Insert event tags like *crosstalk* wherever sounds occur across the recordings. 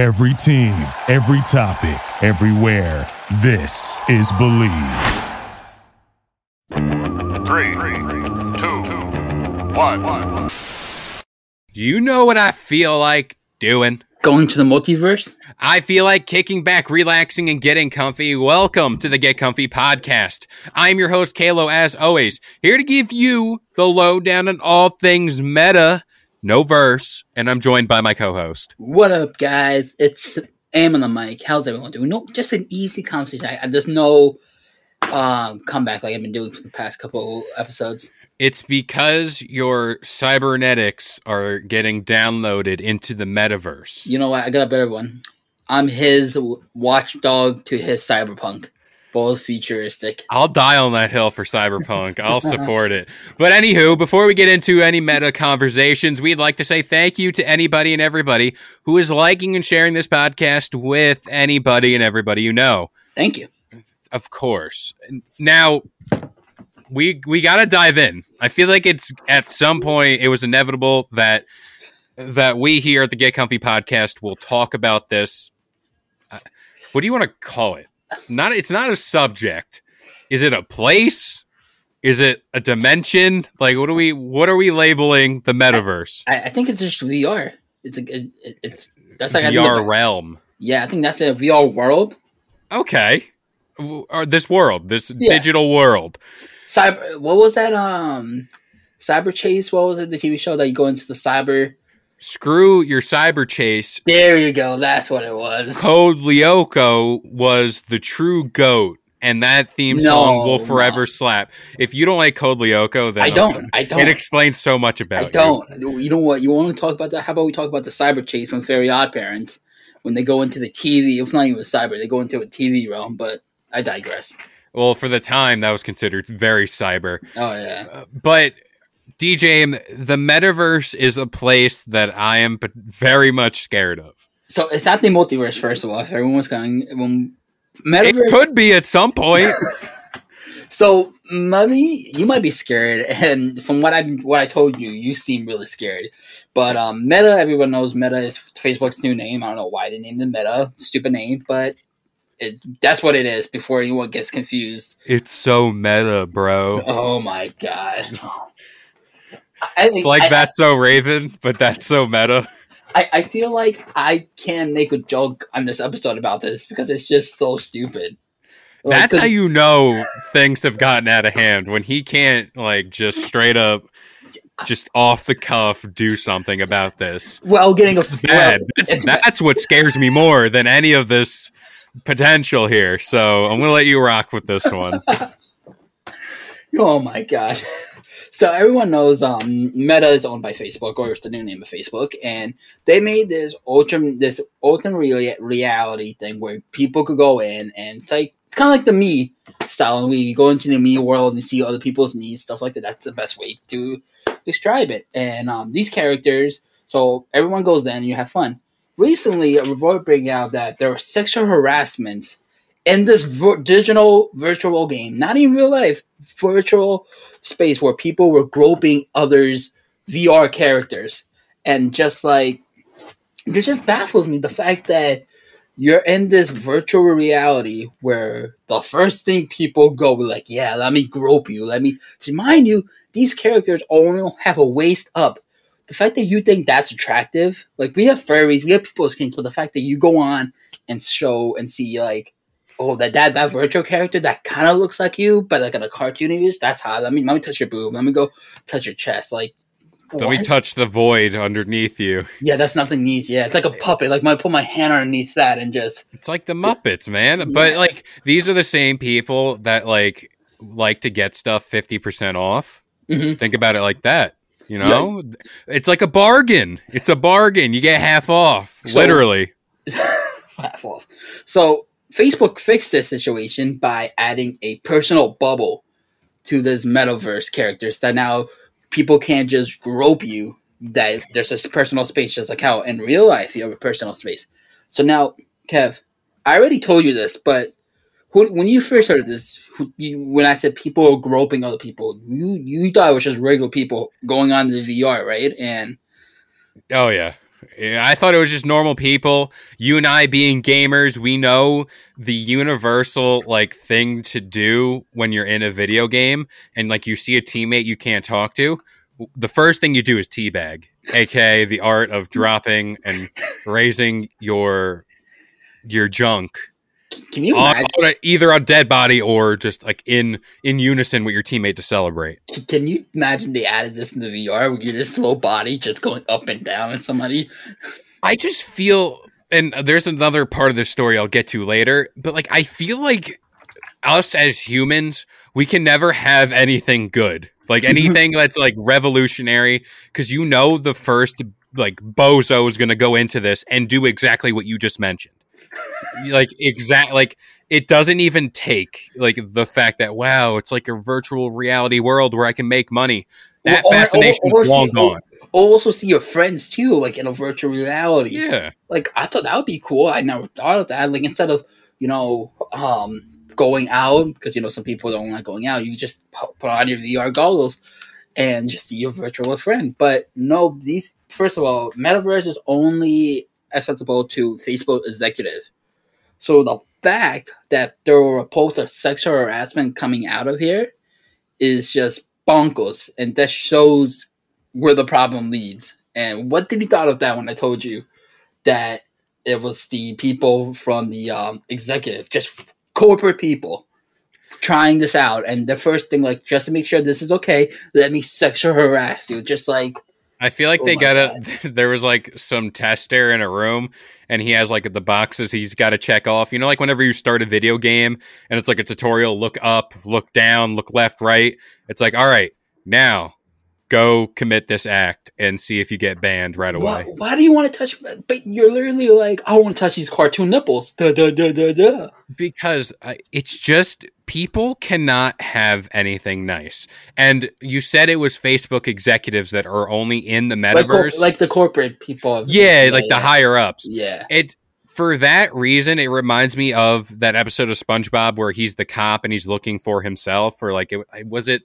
Every team, every topic, everywhere. This is Bleav. Three, two, one. Do you know what I feel like doing? Going to the multiverse? I feel like kicking back, relaxing, and getting comfy. Welcome to the Get Comfy podcast. I'm your host, Kalo, as always, here to give you the lowdown on all things meta, no verse, and I'm joined by my co-host. What up, guys? It's Aim on the mic. How's everyone doing? No, just an easy conversation. I, there's no um, comeback like I've been doing for the past couple episodes. It's because your cybernetics are getting downloaded into the metaverse. You know what? I got a better one. I'm his watchdog to his cyberpunk. Both futuristic. I'll die on that hill for Cyberpunk. I'll support it. But anywho, before we get into any meta conversations, we'd like to say thank you to anybody and everybody who is liking and sharing this podcast with anybody and everybody you know. Thank you. Of course. Now, we we got to dive in. I feel like it's at some point it was inevitable that that we here at the Get Comfy podcast will talk about this. Uh, what do you want to call it? Not it's not a subject. Is it a place? Is it a dimension? Like what are we what are we labeling the metaverse? I, I think it's just VR. It's a it, it's that's like VR realm. Yeah, I think that's a VR world. Okay, or this world, this yeah. digital world. Cyber. What was that? Um, Cyberchase. What was it? The TV show that you go into the cyber. Screw your cyber chase. There you go. That's what it was. Code Lyoko was the true goat, and that theme no, song will forever no. slap. If you don't like Code Lyoko, then I don't. I don't. It explains so much about. I don't. You. you know what? You want to talk about that? How about we talk about the cyber chase from Fairly Odd Parents when they go into the TV? It's not even a cyber. They go into a TV realm. But I digress. Well, for the time, that was considered very cyber. Oh yeah. Uh, but DJ, the metaverse is a place that I am very much scared of. So it's not the multiverse, first of all. If everyone's going, when metaverse it could be at some point. *laughs* so, maybe you might be scared, and from what I what I told you, you seem really scared. But um, Meta, everyone knows Meta is Facebook's new name. I don't know why they named it Meta, stupid name, but it, that's what it is. Before anyone gets confused, it's so meta, bro. Oh my god. Think, it's like I, that's so Raven, but that's so meta. I, I feel like I can make a joke on this episode about this because it's just so stupid. Like, that's how you know things have gotten out of hand when he can't like just straight up just off the cuff do something about this. Well, getting a it's bad. Well, that's that's what scares me more than any of this potential here. So I'm gonna let you rock with this one. *laughs* oh my god. So everyone knows um, Meta is owned by Facebook, or it's the new name of Facebook, and they made this ultra this ultimate reality thing where people could go in and it's like it's kind of like the me style, we go into the me world and see other people's me stuff like that. That's the best way to describe it. And um, these characters, so everyone goes in and you have fun. Recently, a report bring out that there was sexual harassment in this vir- digital virtual game, not in real life, virtual space where people were groping others' VR characters. And just like, this just baffles me the fact that you're in this virtual reality where the first thing people go like, yeah, let me grope you. Let me, to mind you, these characters only have a waist up. The fact that you think that's attractive, like we have furries, we have people's kings, but the fact that you go on and show and see like oh that that that virtual character that kind of looks like you, but like in a cartoon image. That's hot. Let me let me touch your boob. Let me go touch your chest. Like let what? me touch the void underneath you. Yeah, that's nothing neat. Yeah, it's like a puppet. Like I put my hand underneath that and just. It's like the Muppets, man. But like these are the same people that like like to get stuff fifty percent off. Mm-hmm. Think about it like that. You know, yeah. it's like a bargain. It's a bargain. You get half off, so, literally. *laughs* half off. So Facebook fixed this situation by adding a personal bubble to this metaverse characters that now people can't just grope you. That there's this personal space, just like how in real life you have a personal space. So now, Kev, I already told you this, but who, when you first heard this, who, you, when I said people are groping other people, you you thought it was just regular people going on the VR, right? And oh yeah, Yeah, I thought it was just normal people. You and I being gamers, we know the universal like thing to do when you're in a video game and like you see a teammate you can't talk to. The first thing you do is teabag, aka the art of dropping and raising your your junk Can you uh, imagine? on either a dead body or just like in in unison with your teammate to celebrate. Can you imagine they added this in the VR where you're just low body just going up and down and somebody? I just feel, and there's another part of this story I'll get to later, but like I feel like us as humans, we can never have anything good, like *laughs* anything that's like revolutionary, because you know the first like bozo is going to go into this and do exactly what you just mentioned, *laughs* like exact like. It doesn't even take like the fact that wow, it's like a virtual reality world where I can make money. That Or- or- fascination or is long see- gone. Also, see your friends too, like in a virtual reality. Yeah, Like I thought that would be cool. I never thought of that. Like instead of you know um going out because you know some people don't like going out, you just put on your VR goggles and just see your virtual friend. But no, these first of all, metaverse is only accessible to Facebook executives. So the fact that there were reports of sexual harassment coming out of here is just bonkers, and that shows where the problem leads. And what did you thought of that when I told you that it was the people from the um, executive, just corporate people, trying this out, and the first thing, like, just to make sure this is okay, let me sexual harass you, just like I feel like Oh they got a. *laughs* There was like some tester in a room, and he has like the boxes he's got to check off. You know, like whenever you start a video game and it's like a tutorial: look up, look down, look left, right. It's like, all right, now go commit this act and see if you get banned right away. why do you want to touch? But you're literally like, I want to touch these cartoon nipples. Duh, duh, duh, duh, duh. Because uh, it's just people cannot have anything nice. And you said it was Facebook executives that are only in the Like, metaverse. like the corporate people. of- yeah, like the higher ups. Yeah. it for that reason it reminds me of that episode of spongebob where he's the cop and he's looking for himself or like it was it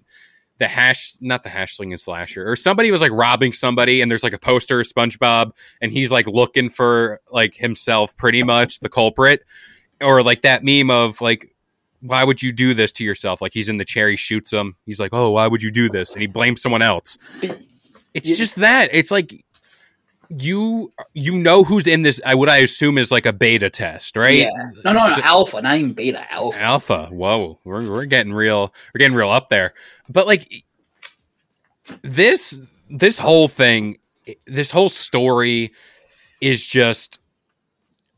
the hash not the hashling and slasher or somebody was like robbing somebody and there's like a poster of spongebob and he's like looking for like himself pretty much the culprit or like that meme of like why would you do this to yourself like he's in the chair he shoots him he's like oh why would you do this and he blames someone else it's Yeah. just that it's like you you know who's in this I would I assume is like a beta test, right? Yeah. No, no, no. So- alpha, not even beta. Alpha. Alpha. Whoa, we're we're getting real. We're getting real up there. But like this this whole thing, this whole story is just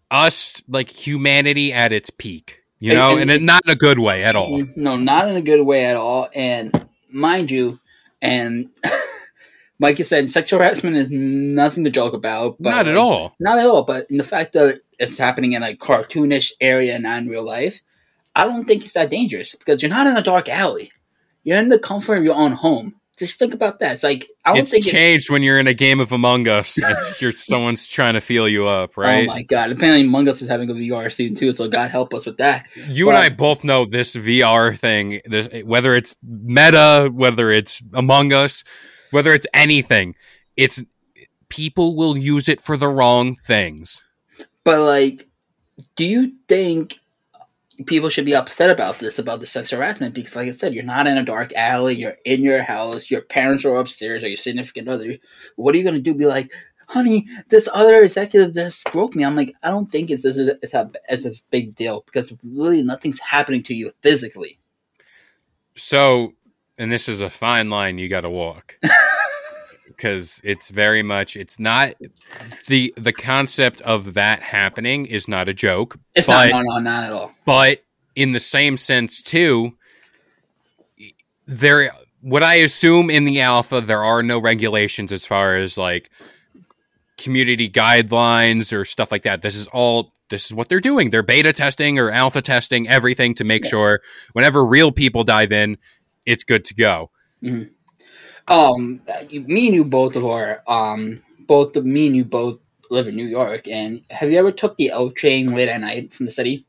us like humanity at its peak, you know, and and, it, not in a good way at all. Mm, no, not in a good way at all. And mind you, and *laughs* like you said, sexual harassment is nothing to joke about. But not at all. Not at all. But in the fact that it's happening in a cartoonish area and not in real life, I don't think it's that dangerous because you're not in a dark alley. You're in the comfort of your own home. Just think about that. It's like I don't It's think it, changed when you're in a game of Among Us and *laughs* you're someone's trying to feel you up, oh right? Oh my god! Apparently, Among Us is having a VR soon too. So God help us with that. You and I both know this VR thing, this, whether it's Meta, whether it's Among Us, whether it's anything, it's people will use it for the wrong things. But like, do you think people should be upset about this, about the sex harassment? Because, like I said, you're not in a dark alley. You're in your house. Your parents are upstairs, or your significant other. What are you gonna do? Be like, honey, this other executive just broke me. I'm like, I don't think it's as a, it's a big deal because really nothing's happening to you physically. So, and this is a fine line you got to walk. *laughs* because it's very much it's not the the concept of that happening is not a joke It's but not, no, no, not at all. but in the same sense too there what i assume in the alpha there are no regulations as far as like community guidelines or stuff like that this is all this is what they're doing they're beta testing or alpha testing everything to make Yeah. sure whenever real people dive in it's good to go mm-hmm. Um, me and you both are um both me and you both live in New York. And have you ever took the L train late at night from the city?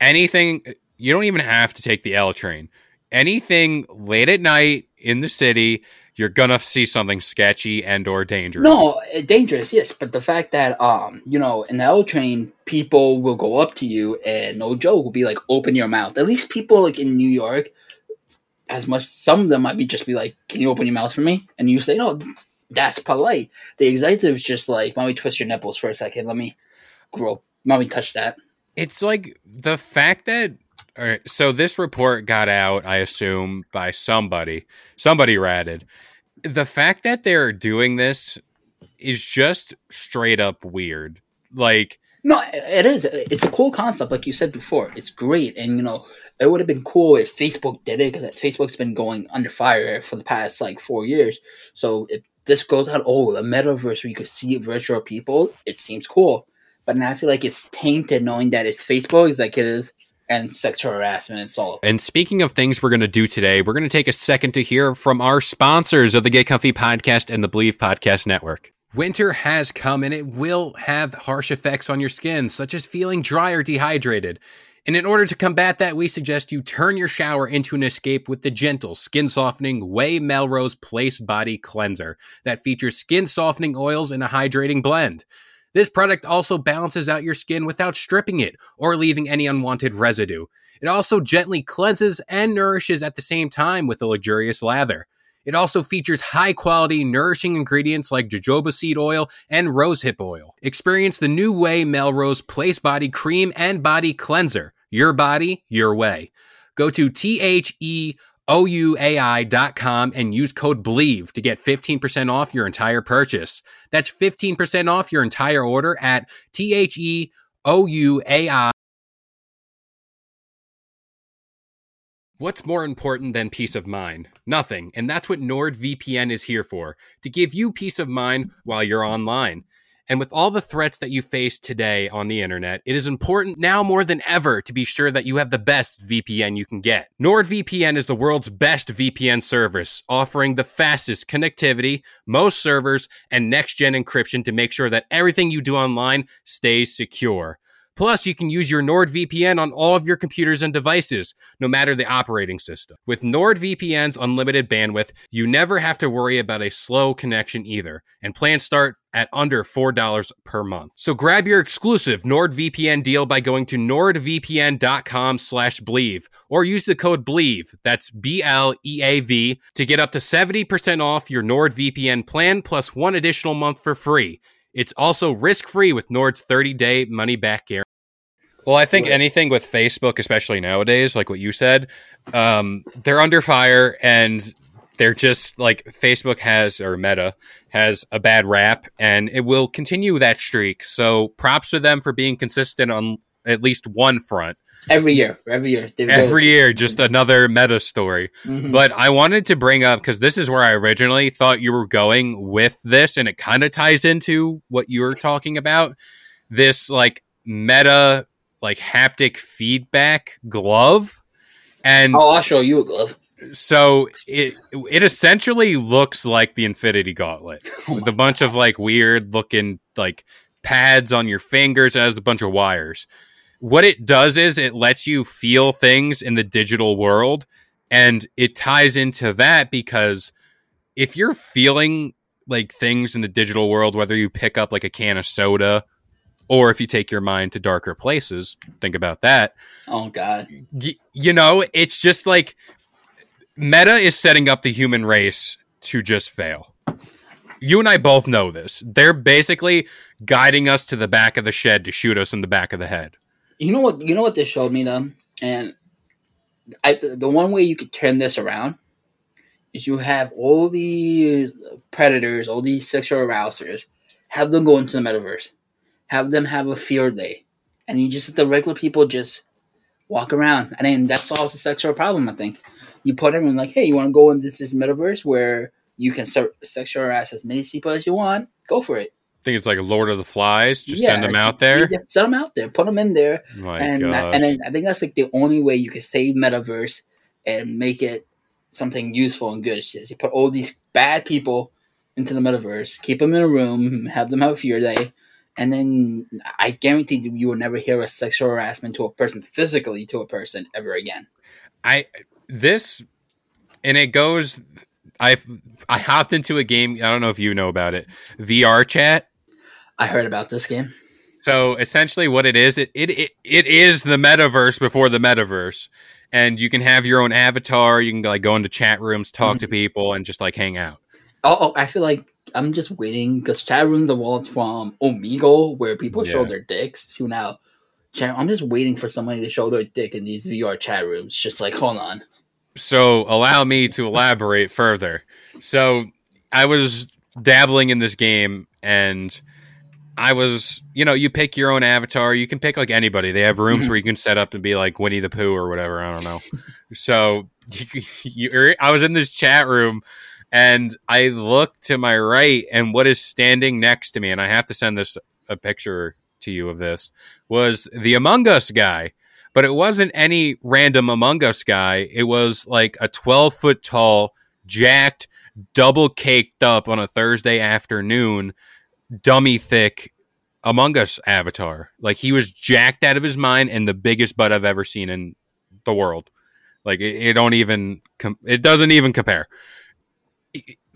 anything you don't even have to take the L train. Anything late at night in the city, you're gonna see something sketchy and or dangerous. No, uh, dangerous, yes. But the fact that um, you know, in the L train, people will go up to you and no joke will be like, "Open your mouth." At least people like in New York, as much some of them might be just be like, "Can you open your mouth for me?" And you say, "No, that's polite." The executive's just like, "Let me twist your nipples for a second. Let me grow. Let me touch that." it's like the fact that all right, so this report got out, I assume, by somebody. Somebody ratted. The fact that they're doing this is just straight up weird. Like No, it is. It's a cool concept, like you said before. It's great, and you know, it would have been cool if Facebook did it because Facebook's been going under fire for the past like four years. So if this goes out, oh, the metaverse where you could see virtual people, it seems cool. But now I feel like it's tainted knowing that it's Facebook executives and sexual harassment and so. And speaking of things we're going to do today, we're going to take a second to hear from our sponsors of the Get Comfy podcast and the Bleav Podcast Network. Winter has come and it will have harsh effects on your skin, such as feeling dry or dehydrated. And in order to combat that, we suggest you turn your shower into an escape with the gentle, skin softening Ouai Melrose Place Body Cleanser that features skin softening oils and a hydrating blend. This product also balances out your skin without stripping it or leaving any unwanted residue. It also gently cleanses and nourishes at the same time with a luxurious lather. It also features high quality, nourishing ingredients like jojoba seed oil and rosehip oil. Experience the new Ouai Melrose Place Body Cream and Body Cleanser. Your body, your way. Go to T H E OUAI.com and use code BLEAV to get 15% off your entire purchase. That's 15% off your entire order at T H E O U A I. What's more important than peace of mind? Nothing. And that's what NordVPN is here for to give you peace of mind while you're online. And with all the threats that you face today on the internet, it is important now more than ever to be sure that you have the best VPN you can get. NordVPN is the world's best VPN service, offering the fastest connectivity, most servers, and next gen encryption to make sure that everything you do online stays secure. Plus, you can use your NordVPN on all of your computers and devices, no matter the operating system. With NordVPN's unlimited bandwidth, you never have to worry about a slow connection either, and plans start at under $4 per month. So grab your exclusive NordVPN deal by going to nordvpn.com slash bleav or use the code bleav, that's B-L-E-A-V, to get up to 70% off your NordVPN plan plus one additional month for free. It's also risk-free with Nord's 30-day money-back guarantee. Well, I think Right. anything with Facebook, especially nowadays, like what you said, um, they're under fire and they're just like Facebook has or Meta has a bad rap and it will continue that streak. So props to them for being consistent on at least one front. Every year, every year, Every year, just another meta story. Mhm. But I wanted to bring up because this is where I originally thought you were going with this, and it kind of ties into what you were talking about. This like meta, like haptic feedback glove, and oh, I'll show you a glove. so it it essentially looks like the Infinity Gauntlet *laughs* Oh with a bunch of like weird looking like pads on your fingers and has a bunch of wires. What it does is it lets you feel things in the digital world and it ties into that because if you're feeling like things in the digital world whether you pick up like a can of soda or if you take your mind to darker places think about that Oh God. y- you know, it's just like Meta is setting up the human race to just fail. You and I both know this. They're basically guiding us to the back of the shed to shoot us in the back of the head. You know what? You know what this showed me, though, and I the, the one way you could turn this around is you have all these predators, all these sexual arousers, have them go into the metaverse, have them have a field day, and you just let the regular people just walk around, and then that solves the sexual problem. I think you put them in like, hey, you want to go into this metaverse where you can sexual harass as many people as you want, go for it. I think it's like a Lord of the Flies. Just Yeah, send them out there. yeah, Send them out there. Put them in there My and that, and then I think that's like the only way you can save metaverse and make it something useful and good. It's just you put all these bad people into the metaverse, keep them in a room, have them have a fear day, and then I guarantee you, will never hear a sexual harassment to a person physically to a person ever again. I this and it goes I I hopped into a game. I don't know if you know about it. VRChat. I heard about this game. So essentially, what it is, it it it, it is the metaverse before the metaverse, and you can have your own avatar. You can like go into chat rooms, talk to mm-hmm. people, and just like hang out. Oh, oh, I feel like I'm just waiting because chat rooms evolved from Omegle, where people show their dicks, to now. Chat, I'm just waiting for somebody to show their dick in these VR chat rooms. Just like, hold on. So allow me to elaborate further. So I was dabbling in this game and I was, you know, you pick your own avatar. You can pick like anybody. They have rooms *laughs* where you can set up and be like Winnie the Pooh or whatever. I don't know. so *laughs* you, I was in this chat room and I look to my right and what is standing next to me, and I have to send this a picture to you of this, was the Among Us guy but it wasn't any random Among Us guy. It was like a 12 foot tall, jacked, double caked up on a Thursday afternoon, dummy thick Among Us avatar. Like he was jacked out of his mind and the biggest butt I've ever seen in the world. Like it, it don't even, com- it doesn't even compare.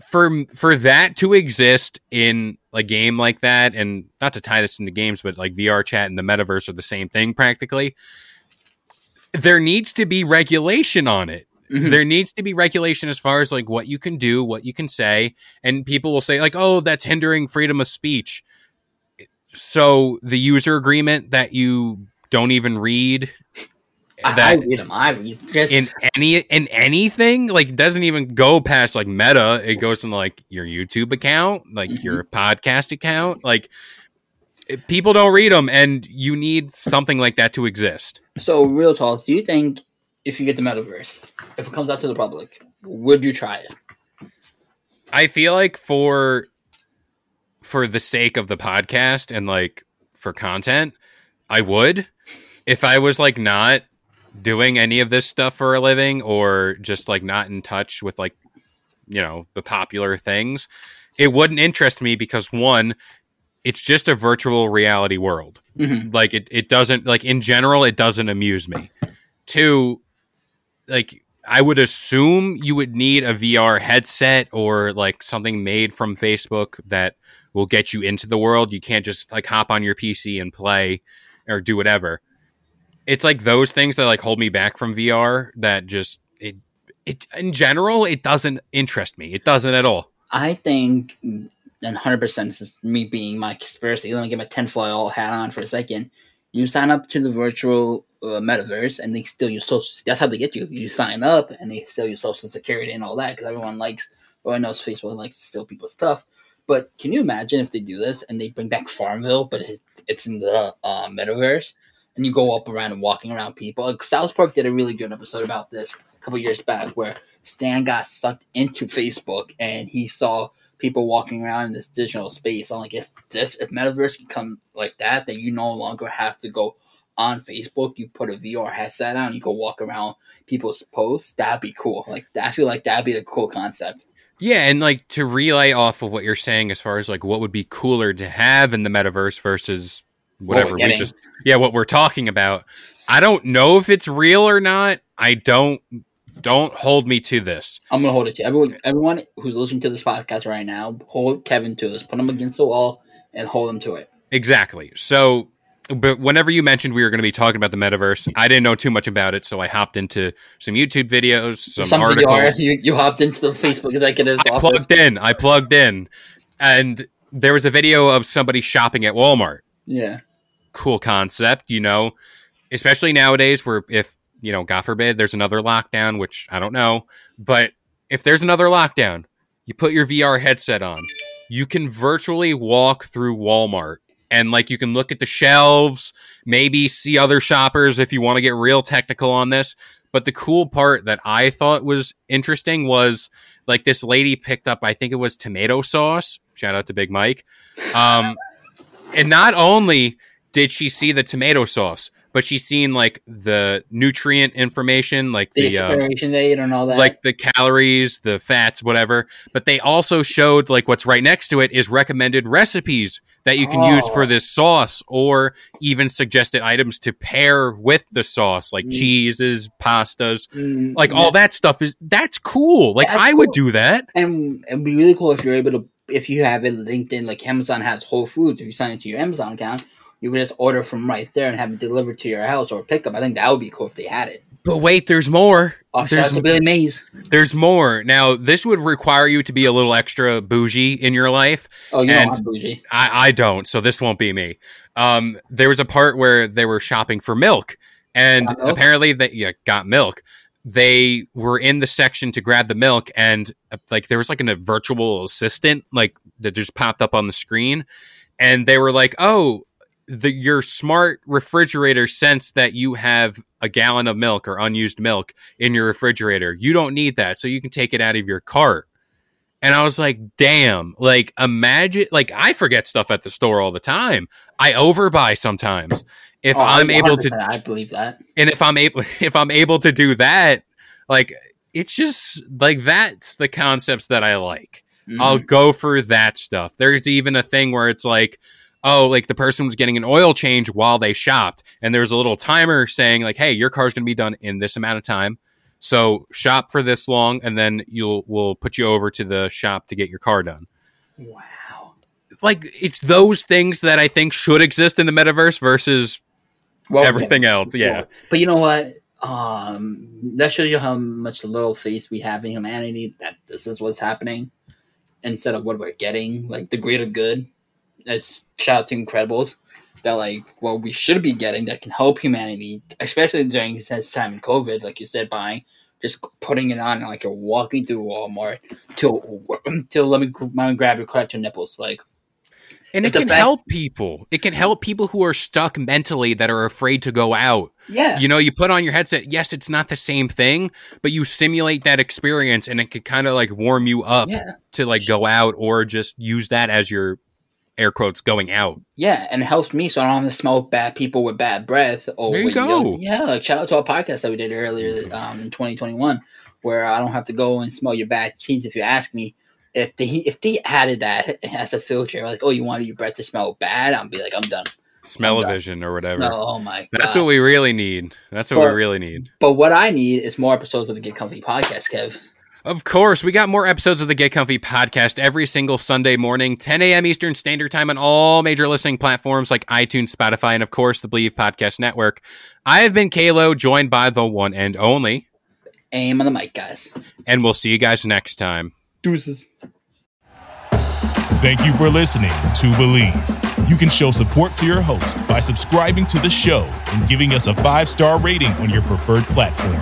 For for that to exist in a game like that, and not to tie this into games, but like VRChat and the metaverse are the same thing practically there needs to be regulation on it. Mhm. There needs to be regulation as far as like what you can do, what you can say, and people will say like, "Oh, that's hindering freedom of speech." So the user agreement that you don't even read I, I read them. I read just in any in anything like doesn't even go past like meta it goes in like your youtube account like mm-hmm. your podcast account like people don't read them and you need something like that to exist So, real talk, do you think if you get the metaverse, if it comes out to the public, would you try it? I feel like for for the sake of the podcast and like for content, I would. If I was like not doing any of this stuff for a living or just like not in touch with like you know, the popular things, it wouldn't interest me because one, it's just a virtual reality world. Mhm. Like it, it doesn't like in general it doesn't amuse me. Two, like I would assume you would need a VR headset or like something made from Facebook that will get you into the world. You can't just like hop on your PC and play or do whatever. It's like those things that like hold me back from VR that just it it in general it doesn't interest me. It doesn't at all. I think, and 100% this is me being my conspiracy. Let me get my tinfoil hat on for a second. You sign up to the virtual uh, metaverse, and they steal your social. That's how they get you. You sign up, and they steal your social security and all that because everyone likes. Everyone knows Facebook likes to steal people's stuff. But can you imagine if they do this and they bring back Farmville, but it, it's in the uh, metaverse, and you go up around and walking around people? Like South Park did a really good episode about this a couple years back, where Stan got sucked into Facebook and he saw people walking around in this digital space. I'm like, if this if metaverse can come like that, then you no longer have to go on Facebook. You put a VR headset on, you go walk around people's posts. That'd be cool. Like I feel like that'd be a cool concept. Yeah, and like to relay off of what you're saying as far as like what would be cooler to have in the metaverse versus whatever we just yeah, what we're talking about. I don't know if it's real or not. I don't don't hold me to this. I'm gonna hold it to you. everyone. Everyone who's listening to this podcast right now, hold Kevin to this. Put him against the wall and hold him to it. Exactly. So but whenever you mentioned we were going to be talking about the metaverse, I didn't know too much about it, so I hopped into some YouTube videos, some, Some articles. VR, you, you hopped into the Facebook executive's I office. plugged in. I plugged in, and there was a video of somebody shopping at Walmart. Yeah. Cool concept, you know, especially nowadays where if you know, God forbid, there's another lockdown, which I don't know, but if there's another lockdown, you put your VR headset on, you can virtually walk through Walmart. And like you can look at the shelves, maybe see other shoppers if you want to get real technical on this. But the cool part that I thought was interesting was like this lady picked up, I think it was tomato sauce. Shout out to Big Mike. Um, and not only did she see the tomato sauce, but she's seen like the nutrient information, like The the, uh, expiration date and all that. like the calories, the fats, whatever. But they also showed like what's right next to it is recommended recipes that you can use for Oh. this sauce, or even suggested items to pair with the sauce, like Mm. cheeses, pastas, Mm, like all that stuff is that's cool. Like That's I would cool. do that. And it'd be really cool if you're able to, if you have it linked in, like Amazon has Whole Foods. If you sign into your Amazon account, you can just order from right there and have it delivered to your house or pick up. I think that would be cool if they had it. But wait, there's more. Oh, There's Billy Mays. there's more. Now, this would require you to be a little extra bougie in your life. Oh, you And- bougie. I, I don't, so this won't be me. Um, there was a part where they were shopping for milk, and milk? apparently they yeah, got milk. They were in the section to grab the milk, and uh, like there was like an, a virtual assistant like that just popped up on the screen, and they were like, "Oh, the your smart refrigerator sense that you have a gallon of milk or unused milk in your refrigerator. You don't need that, so you can take it out of your cart." And I was like, damn, like imagine, like I forget stuff at the store all the time. I overbuy sometimes. If Oh, I'm able to, I believe that. and if I'm able, *laughs* if I'm able to do that, like it's just like that's the concepts that I like. Mhm. I'll go for that stuff. There's even a thing where it's like, oh, like the person was getting an oil change while they shopped, and there's a little timer saying like, hey, your car's gonna be done in this amount of time. So shop for this long, and then you'll we'll put you over to the shop to get your car done. wow. Like it's those things that I think should exist in the metaverse versus Well, everything else. Yeah. But you know what? Um, that shows you how much little faith we have in humanity. That this is what's happening, instead of what we're getting, like the greater good. It's shout out to Incredibles that like what we should be getting that can help humanity, especially during this time in COVID, like you said, buying just putting it on like you're walking through Walmart till till let me let me grab your crack your nipples like And it can fact- help people. It can help people who are stuck mentally that are afraid to go out. yeah You know, you put on your headset. Yes, it's not the same thing, but you simulate that experience and it could kind of like warm you up yeah to like go out or just use that as your air quotes going out. Yeah, and it helps me so I don't have to smell bad people with bad breath. Or There you go. young- yeah, like shout out to our podcast that we did earlier um, in 2021, where I don't have to go and smell your bad cheese if you ask me. If they if they added that *laughs* as a filter, like oh you want your breath to smell bad, I'll be like I'm done. Smell-o-vision or whatever. Smell, oh my That's what we really need. That's what But- we really need. but what I need is more episodes of the Get Comfy podcast, Kev. Of course, we got more episodes of the Get Comfy podcast every single Sunday morning, 10 a.m. Eastern Standard Time on all major listening platforms like iTunes, Spotify, and of course the Bleav Podcast Network. I have been Kalo, joined by the one and only, Aim on the mic, guys. and we'll see you guys next time. Deuces. Thank you for listening to Bleav. You can show support to your host by subscribing to the show and giving us a five star rating on your preferred platform.